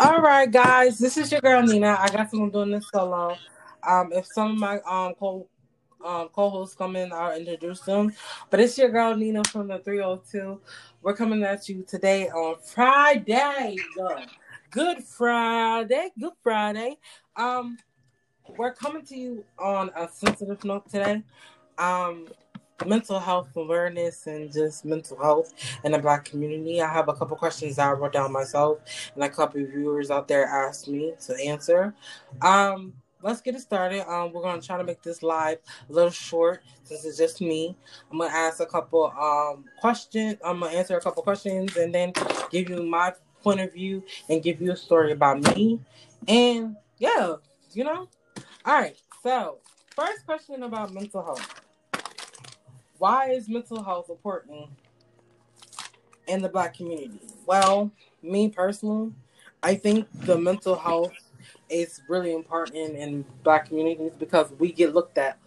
All right, guys, this is your girl Nina. I got someone doing this solo. Um, if some of my um co um co-hosts come in, I'll introduce them. But it's your girl Nina from the 302. We're coming at you today on Friday. Good Friday. Good Friday. Um, we're coming to you on a sensitive note today. Um, mental health awareness and just mental health in the black community. I have a couple questions that I wrote down myself and a couple viewers out there asked me to answer. Um, let's get it started. Um, we're gonna try to make this live a little short since it's just me. I'm gonna ask a couple um questions. I'm gonna answer a couple questions and then give you my point of view and give you a story about me. And yeah, you know. All right. So first question about mental health why is mental health important in the black community? Well, me personally, I think the mental health is really important in black communities because we get looked at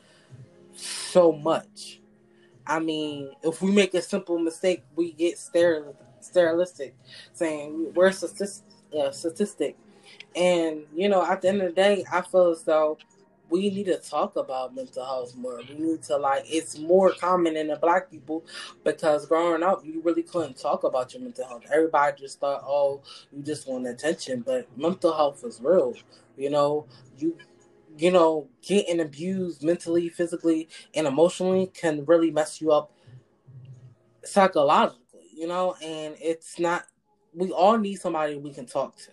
so much. I mean, if we make a simple mistake, we get steril- sterilistic, saying we're a statistic, uh, statistic. And, you know, at the end of the day, I feel as though we need to talk about mental health more. We need to like it's more common in the black people because growing up you really couldn't talk about your mental health. Everybody just thought, oh, you just want attention, but mental health is real. You know, you you know, getting abused mentally, physically, and emotionally can really mess you up psychologically, you know, and it's not we all need somebody we can talk to.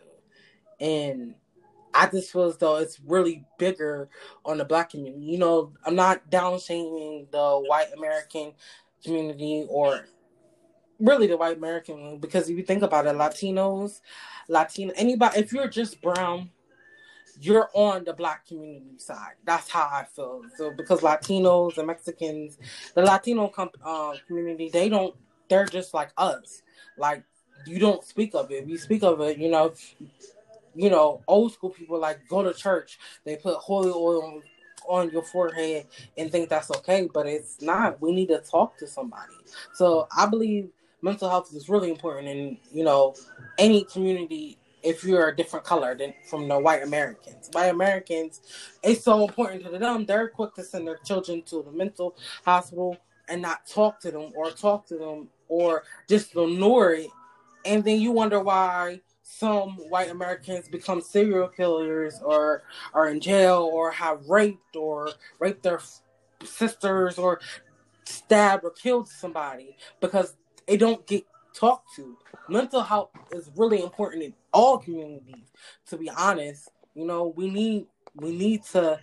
And I just feel as though it's really bigger on the black community. You know, I'm not downshaming the white American community or really the white American because if you think about it, Latinos, Latino, anybody, if you're just brown, you're on the black community side. That's how I feel. So because Latinos and Mexicans, the Latino com- uh, community, they don't, they're just like us. Like you don't speak of it. If you speak of it, you know, you know, old school people like go to church, they put holy oil on, on your forehead and think that's okay, but it's not. We need to talk to somebody. So I believe mental health is really important in, you know, any community if you're a different color than from the white Americans. White Americans, it's so important to them. They're quick to send their children to the mental hospital and not talk to them or talk to them or just ignore it. And then you wonder why some white Americans become serial killers or are in jail or have raped or raped their sisters or stabbed or killed somebody because they don't get talked to. Mental health is really important in all communities. To be honest, you know, we need we need to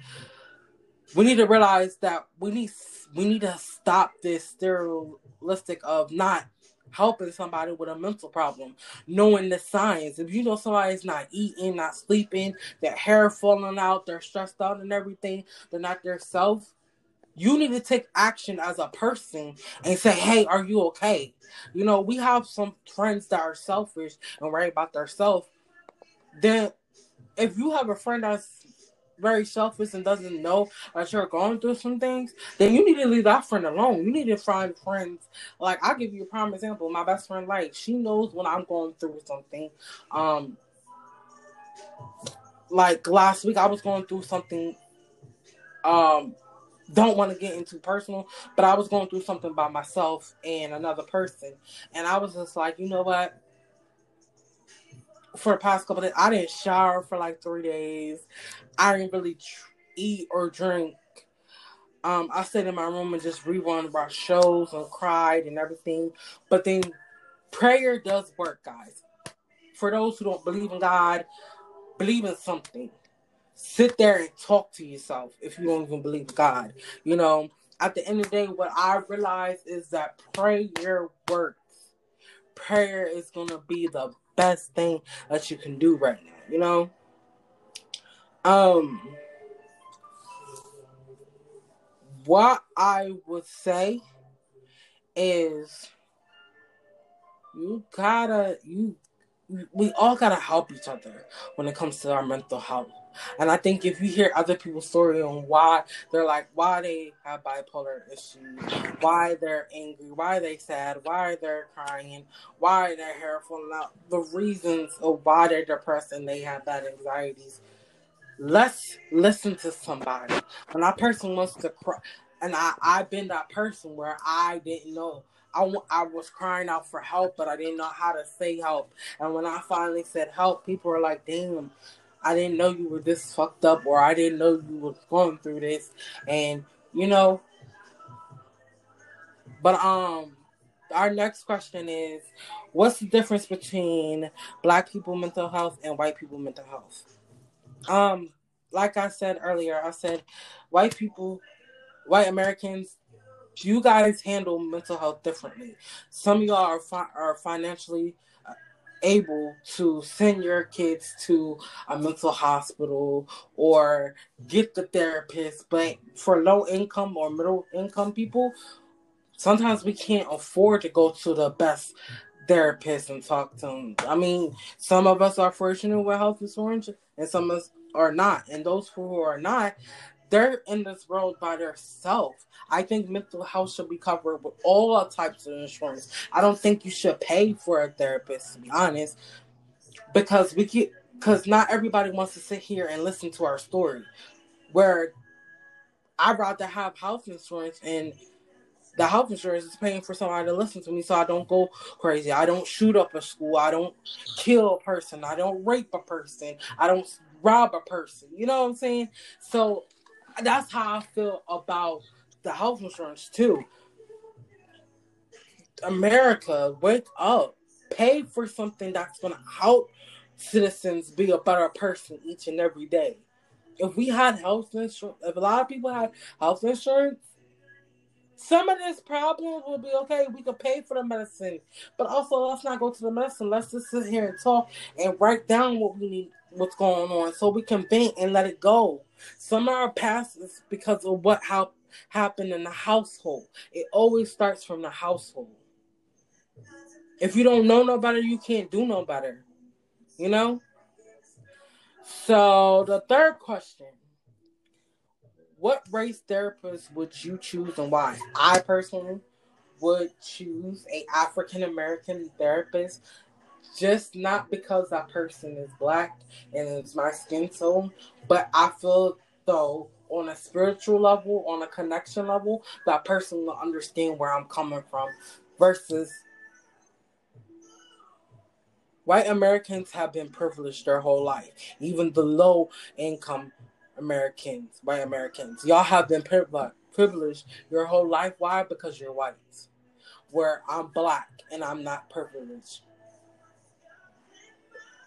we need to realize that we need we need to stop this stereolistic of not helping somebody with a mental problem, knowing the signs. If you know somebody's not eating, not sleeping, their hair falling out, they're stressed out and everything, they're not their self, you need to take action as a person and say, hey, are you okay? You know, we have some friends that are selfish and worry about their self. Then if you have a friend that's very selfish and doesn't know that you're going through some things, then you need to leave that friend alone. You need to find friends. Like I'll give you a prime example. My best friend, like she knows when I'm going through something. Um, like last week I was going through something. Um, don't want to get into personal, but I was going through something by myself and another person, and I was just like, you know what? for the past couple days. I didn't shower for like three days. I didn't really eat or drink. Um, I stayed in my room and just rewound about shows and cried and everything. But then prayer does work, guys. For those who don't believe in God, believe in something. Sit there and talk to yourself if you don't even believe in God. You know, at the end of the day, what I realized is that prayer works. Prayer is gonna be the best thing that you can do right now, you know? Um what I would say is you gotta you we all gotta help each other when it comes to our mental health. And I think if you hear other people's story on why they're like, why they have bipolar issues, why they're angry, why they sad, why they're crying, why their hair falling out, the reasons of why they're depressed and they have bad anxieties. Let's listen to somebody. When that person wants to cry, and I, I've been that person where I didn't know. I, I was crying out for help, but I didn't know how to say help. And when I finally said help, people were like, damn, I didn't know you were this fucked up, or I didn't know you were going through this, and you know. But um, our next question is, what's the difference between Black people mental health and white people mental health? Um, like I said earlier, I said white people, white Americans, you guys handle mental health differently. Some of y'all are fi- are financially able to send your kids to a mental hospital or get the therapist. But for low income or middle income people, sometimes we can't afford to go to the best therapist and talk to them. I mean, some of us are fortunate with health insurance and some of us are not. And those who are not, they're in this world by themselves. I think mental health should be covered with all types of insurance. I don't think you should pay for a therapist, to be honest, because we get because not everybody wants to sit here and listen to our story. Where I'd rather have health insurance and the health insurance is paying for somebody to listen to me so I don't go crazy. I don't shoot up a school. I don't kill a person. I don't rape a person. I don't rob a person. You know what I'm saying? So that's how I feel about the health insurance too. America, wake up. Pay for something that's gonna help citizens be a better person each and every day. If we had health insurance, if a lot of people had health insurance, some of this problem will be okay. We can pay for the medicine, but also let's not go to the medicine. Let's just sit here and talk and write down what we need, what's going on, so we can vent and let it go. Some of our past is because of what happened in the household. It always starts from the household. If you don't know no better, you can't do no better. You know? So the third question. What race therapist would you choose and why? I personally would choose a African American therapist just not because that person is black and it's my skin tone, but I feel though on a spiritual level, on a connection level, that person will understand where I'm coming from versus white Americans have been privileged their whole life. Even the low income Americans, white Americans, y'all have been privileged your whole life. Why? Because you're white. Where I'm black and I'm not privileged.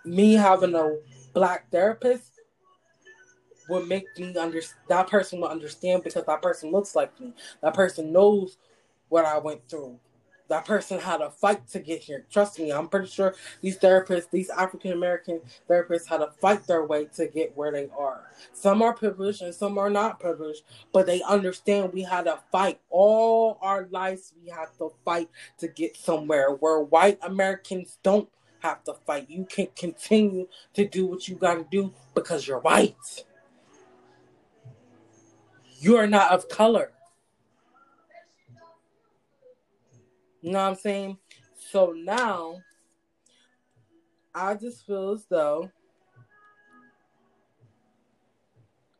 Me having a black therapist would make me understand that person will understand because that person looks like me. That person knows what I went through. That person had a fight to get here. Trust me, I'm pretty sure these therapists, these African American therapists, had to fight their way to get where they are. Some are privileged and some are not privileged, but they understand we had to fight. All our lives, we had to fight to get somewhere where white Americans don't have to fight. You can continue to do what you got to do because you're white. You are not of color. You know what I'm saying? So now, I just feel as though,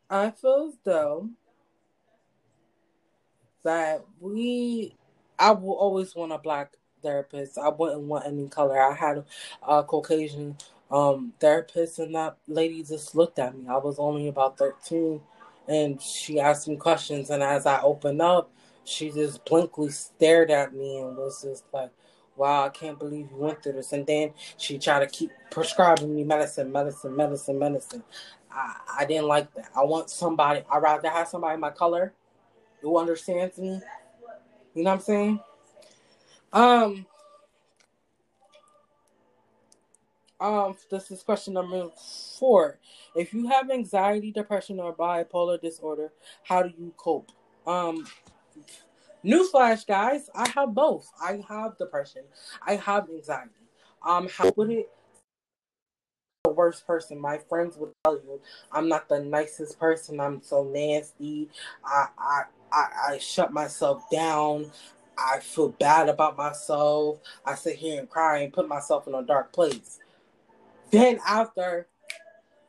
I feel as though that we, I will always want a black therapist. I wouldn't want any color. I had a Caucasian um, therapist, and that lady just looked at me. I was only about 13 and she asked me questions. And as I opened up, she just blankly stared at me and was just like, wow, I can't believe you went through this. And then she tried to keep prescribing me medicine, medicine, medicine, medicine. I, I didn't like that. I want somebody, I'd rather have somebody my color who understands me. You know what I'm saying? Um, um, this is question number four. If you have anxiety, depression, or bipolar disorder, how do you cope? Um, newsflash, guys, I have both. I have depression. I have anxiety. Um, how would it? The worst person. My friends will tell you I'm not the nicest person. I'm so nasty. I I I, I shut myself down. I feel bad about myself. I sit here and cry and put myself in a dark place. Then after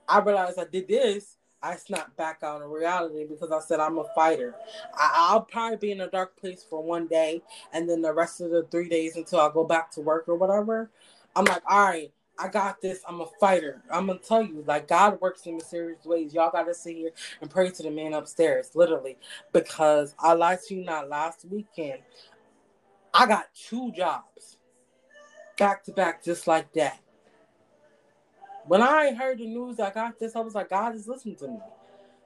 I realized I did this, I snapped back out of reality because I said I'm a fighter. I, will probably be in a dark place for one day, and then the rest of the three days until I go back to work or whatever. I'm like, all right, I got this. I'm a fighter. I'm gonna tell you, like God works in mysterious ways. Y'all gotta sit here and pray to the man upstairs, literally, because I lied to you not last weekend. I got two jobs back to back, just like that. When I heard the news, I got this. I was like, God is listening to me.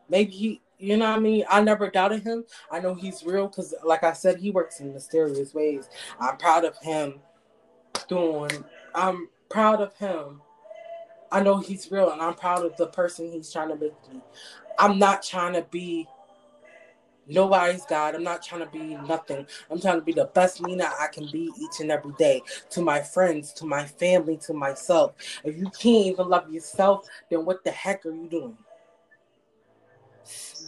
Maybe he, you know what I mean? I never doubted him. I know he's real because, like I said, he works in mysterious ways. I'm proud of him doing, I'm proud of him. I know he's real and I'm proud of the person he's trying to make me. I'm not trying to be Nobody's God. I'm not trying to be nothing. I'm trying to be the best that I can be each and every day to my friends, to my family, to myself. If you can't even love yourself, then what the heck are you doing?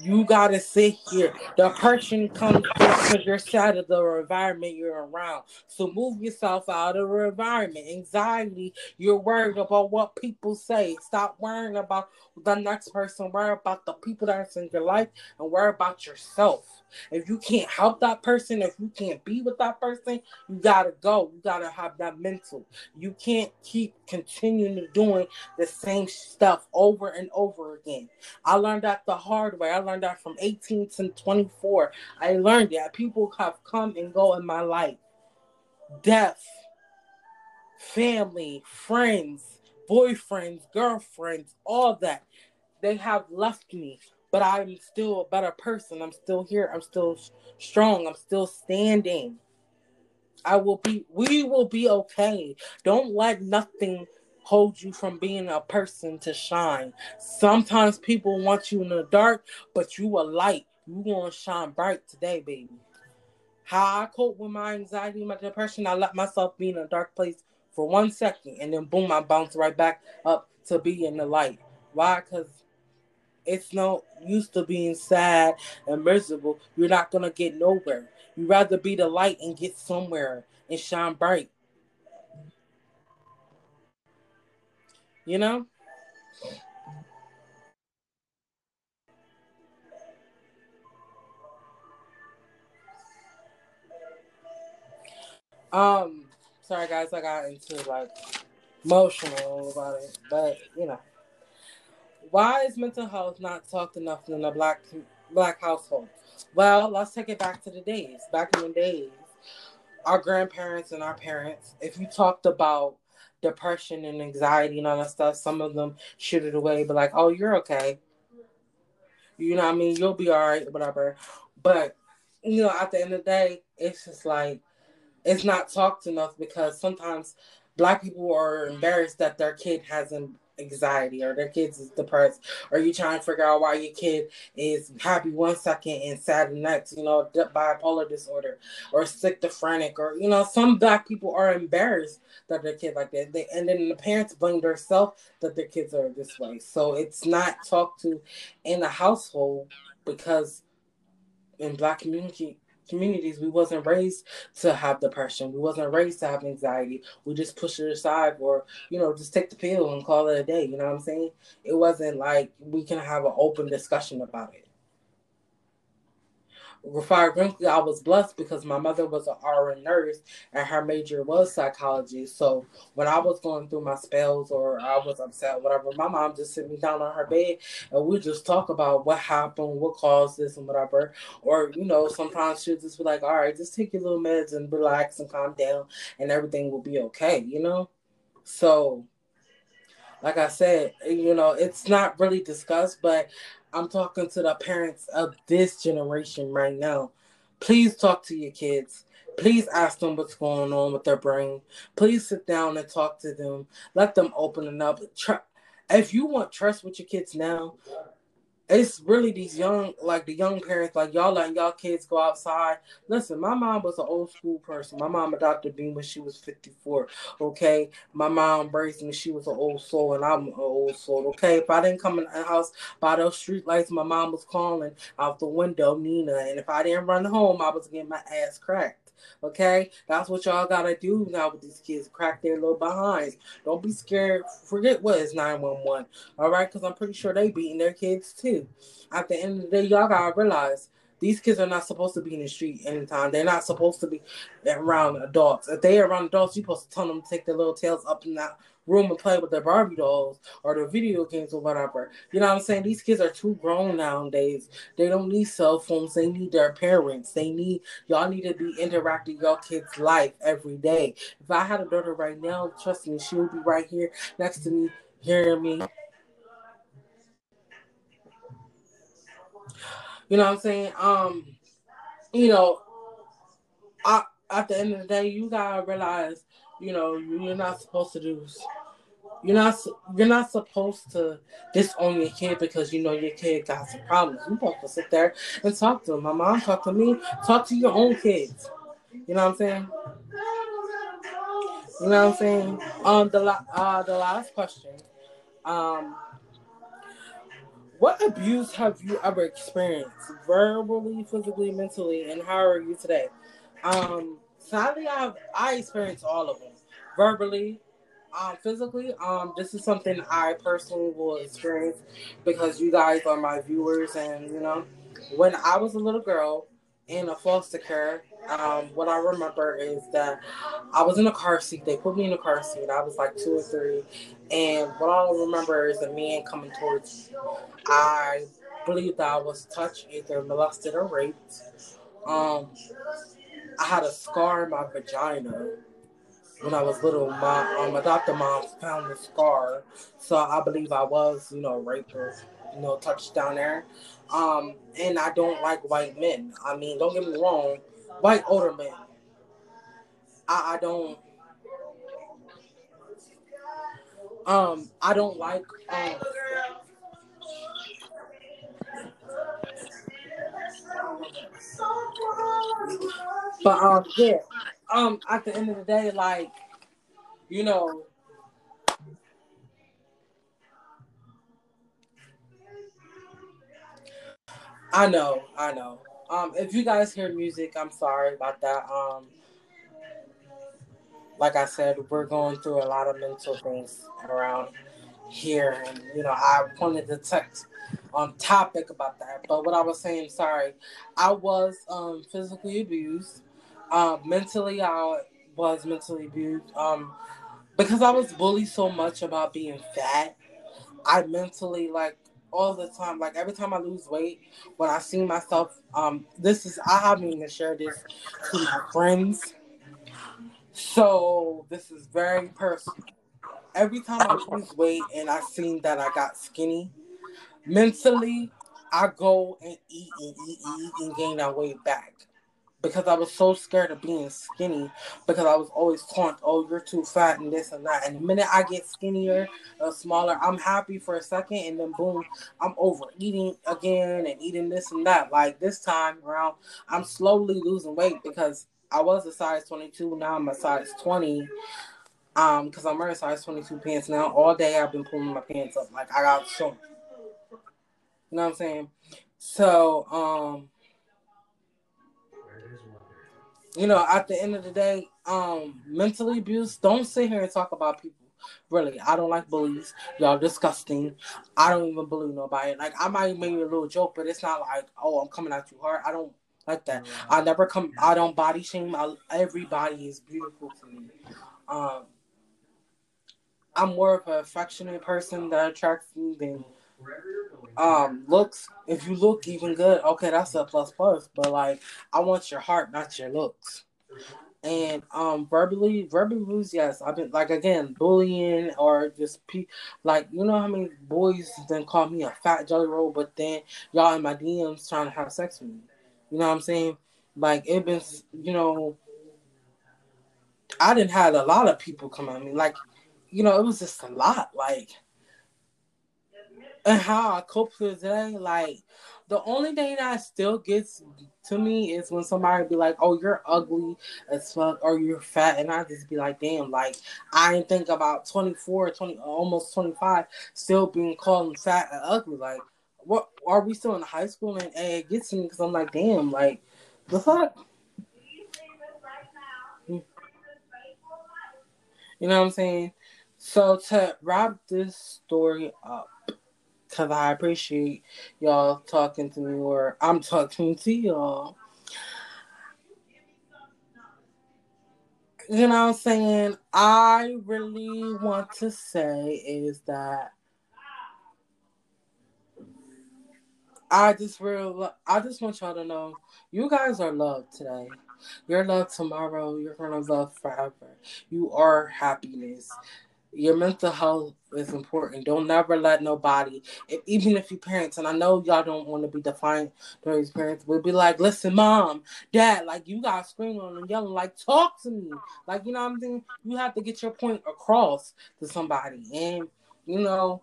You gotta sit here. Depression comes because you're sad of the environment you're around. So move yourself out of the environment. Anxiety, you're worried about what people say. Stop worrying about the next person. Worry about the people that's in your life and worry about yourself. If you can't help that person, if you can't be with that person, you gotta go. You gotta have that mental. You can't keep continuing doing the same stuff over and over again. I learned that the hard way. I learned that from 18 to 24. I learned that people have come and go in my life. Death, family, friends, boyfriends, girlfriends, all that. They have left me but I'm still a better person. I'm still here. I'm still strong. I'm still standing. I will be, we will be okay. Don't let nothing hold you from being a person to shine. Sometimes people want you in the dark, but you a light. You to shine bright today, baby. How I cope with my anxiety, my depression, I let myself be in a dark place for one second and then boom, I bounce right back up to be in the light. Why? Because it's no use to being sad and miserable. You're not gonna get nowhere. You'd rather be the light and get somewhere and shine bright. You know? Um, sorry guys, I got into like emotional about it, but you know. Why is mental health not talked enough in a black black household? Well, let's take it back to the days. Back in the days, our grandparents and our parents, if you talked about depression and anxiety and all that stuff, some of them shoot it away, but like, oh, you're okay. You know what I mean? You'll be all right, whatever. But, you know, at the end of the day, it's just like, it's not talked enough because sometimes black people are embarrassed that their kid hasn't anxiety or their kids is depressed. Or you trying to figure out why your kid is happy one second and sad the next you know bipolar disorder or schizophrenic or you know some black people are embarrassed that their kid like that. They, and then the parents blame themselves that their kids are this way. So it's not talked to in the household because in black community communities. We wasn't raised to have depression. We wasn't raised to have anxiety. We just push it aside or you know just take the pill and call it a day. You know what i'm saying? It wasn't like we can have an open discussion about it Fire Brinkley, I was blessed because my mother was an RN nurse and her major was psychology. So when I was going through my spells or I was upset, whatever, my mom just sit me down on her bed and we just talk about what happened, what caused this, and whatever. Or you know, sometimes she'll just be like, "All right, just take your little meds and relax and calm down, and everything will be okay." You know, so like I said, you know, it's not really discussed, but I'm talking to the parents of this generation right now. Please talk to your kids. Please ask them what's going on with their brain. Please sit down and talk to them. Let them open it up. If you want trust with your kids now, it's really these young, like the young parents, like y'all letting y'all kids go outside. Listen, my mom was an old school person. My mom adopted me when she was 54. Okay. My mom raised me, she was an old soul, and I'm an old soul. Okay. If I didn't come in the house by those street lights, my mom was calling out the window, Nina. And if I didn't run home, I was getting my ass cracked. Okay, that's what y'all gotta do now with these kids. Crack their little behinds. Don't be scared. Forget what is nine one one. All right, because I'm pretty sure they beating their kids too. At the end of the day, y'all gotta realize these kids are not supposed to be in the street anytime. They're not supposed to be around adults. If they are around adults, you're supposed to tell them to take their little tails up and out room and play with their Barbie dolls or their video games or whatever. You know what I'm saying? These kids are too grown nowadays. They don't need cell phones. They need their parents. They need y'all need to be interacting your kids' life every day. If I had a daughter right now, trust me, she would be right here next to me, hearing me. You know what I'm saying? Um, you know, I at the end of the day, you gotta realize you know, you're not supposed to do. You're not you're not supposed to disown your kid because you know your kid got some problems. You're supposed to sit there and talk to them. My mom talked to me. Talk to your own kids. You know what I'm saying? You know what I'm saying? Um, the uh, the last question. Um, what abuse have you ever experienced, verbally, physically, mentally, and how are you today? Um, sadly, I've I experienced all of them verbally, um, physically. Um, this is something I personally will experience because you guys are my viewers, and you know, when I was a little girl in a foster care, um, what I remember is that I was in a car seat. They put me in a car seat. I was like two or three, and what I remember is a man coming towards me. I believe that I was touched, either molested or raped. Um, I had a scar in my vagina when I was little, my um, mom found the scar, so I believe I was, you know, raped or, you know, touched down there. Um, and I don't like white men. I mean, don't get me wrong, white older men. I, I don't. Um, I don't like. Um, but um, yeah um at the end of the day, like, you know, I know, I know. Um, if you guys hear music, I'm sorry about that. Um, like I said, we're going through a lot of mental things around here, and you know, I wanted to text on topic about that. But what I was saying, sorry, I was um physically abused. Um, mentally, I was mentally abused. Um, because I was bullied so much about being fat, I mentally like all the time. Like every time I lose weight, when I see myself, um, this is I haven't even shared this to my friends. So this is very personal. Every time I lose weight and I seen that I got skinny, mentally I go and eat and eat and eat and gain that weight back because I was so scared of being skinny because I was always taught, oh, you're too fat and this and that. And the minute I get skinnier or smaller, I'm happy for a second and then boom, I'm overeating again and eating this and that. Like this time around, I'm slowly losing weight because I was a size 22, now I'm a size 20. Um, because I'm wearing size 22 pants now. All day I've been pulling my pants up. Like I got so you know what I'm saying? So, um, you know, at the end of the day, um, mentally abused, don't sit here and talk about people. Really, I don't like bullies. Y'all disgusting. I don't even bully nobody. Like I might make a little joke, but it's not like, oh, I'm coming at you hard. I don't like that. I never come. I don't body shame. I, everybody is beautiful to me. Um, I'm more of an affectionate person that attracts me than um looks if you look even good okay that's a plus plus but like i want your heart not your looks. And um verbally verbally abuse yes i've been like again bullying or just pe- like you know how many boys then call me a fat jelly roll but then y'all in my dms trying to have sex with me. You know what i'm saying? Like it been you know i didn't have a lot of people come at me. Like you know it was just a lot like and how I cope today, like the only thing that still gets to me is when somebody be like, "Oh, you're ugly as fuck," or "You're fat," and I just be like, "Damn!" Like I didn't think about 24, 20, almost 25, still being called fat and ugly. Like, what are we still in high school? And, and it gets to me because I'm like, "Damn!" Like the fuck. You know what I'm saying? So to wrap this story up, because I appreciate y'all talking to me or I'm talking to y'all. You know what I'm saying? I really want to say is that I just real I just want y'all to know you guys are loved today. You're loved tomorrow. You're gonna love forever. You are happiness. Your mental health is important. Don't never let nobody, if, even if you parents, and I know y'all don't want to be defiant your parents, but be like, listen, mom, dad, like you got screaming on and yelling, like talk to me, like you know what I'm saying. You have to get your point across to somebody, and you know,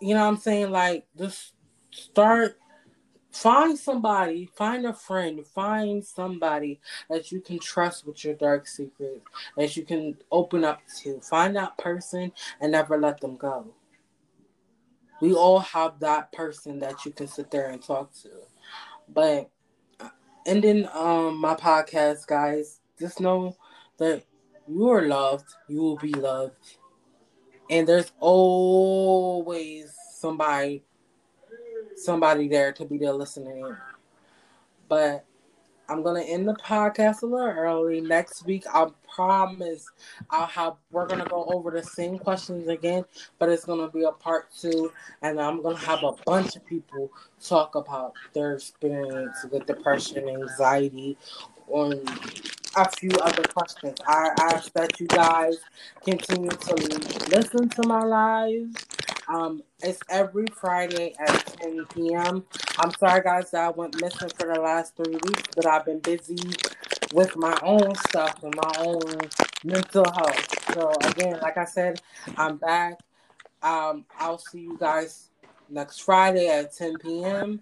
you know what I'm saying. Like just start Find somebody, find a friend, find somebody that you can trust with your dark secrets, that you can open up to. Find that person and never let them go. We all have that person that you can sit there and talk to. But ending um my podcast, guys, just know that you are loved, you will be loved. And there's always somebody somebody there to be there listening in. But I'm gonna end the podcast a little early. Next week, I promise I'll have we're gonna go over the same questions again, but it's gonna be a part two, and I'm gonna have a bunch of people talk about their experience with depression, anxiety, on a few other questions. I ask that you guys continue to listen to my lives um, it's every Friday at 10 p.m. I'm sorry, guys, that I went missing for the last three weeks, but I've been busy with my own stuff and my own mental health. So, again, like I said, I'm back. Um, I'll see you guys next Friday at 10 p.m.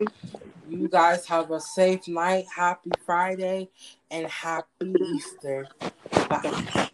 You guys have a safe night. Happy Friday and happy Easter. Bye.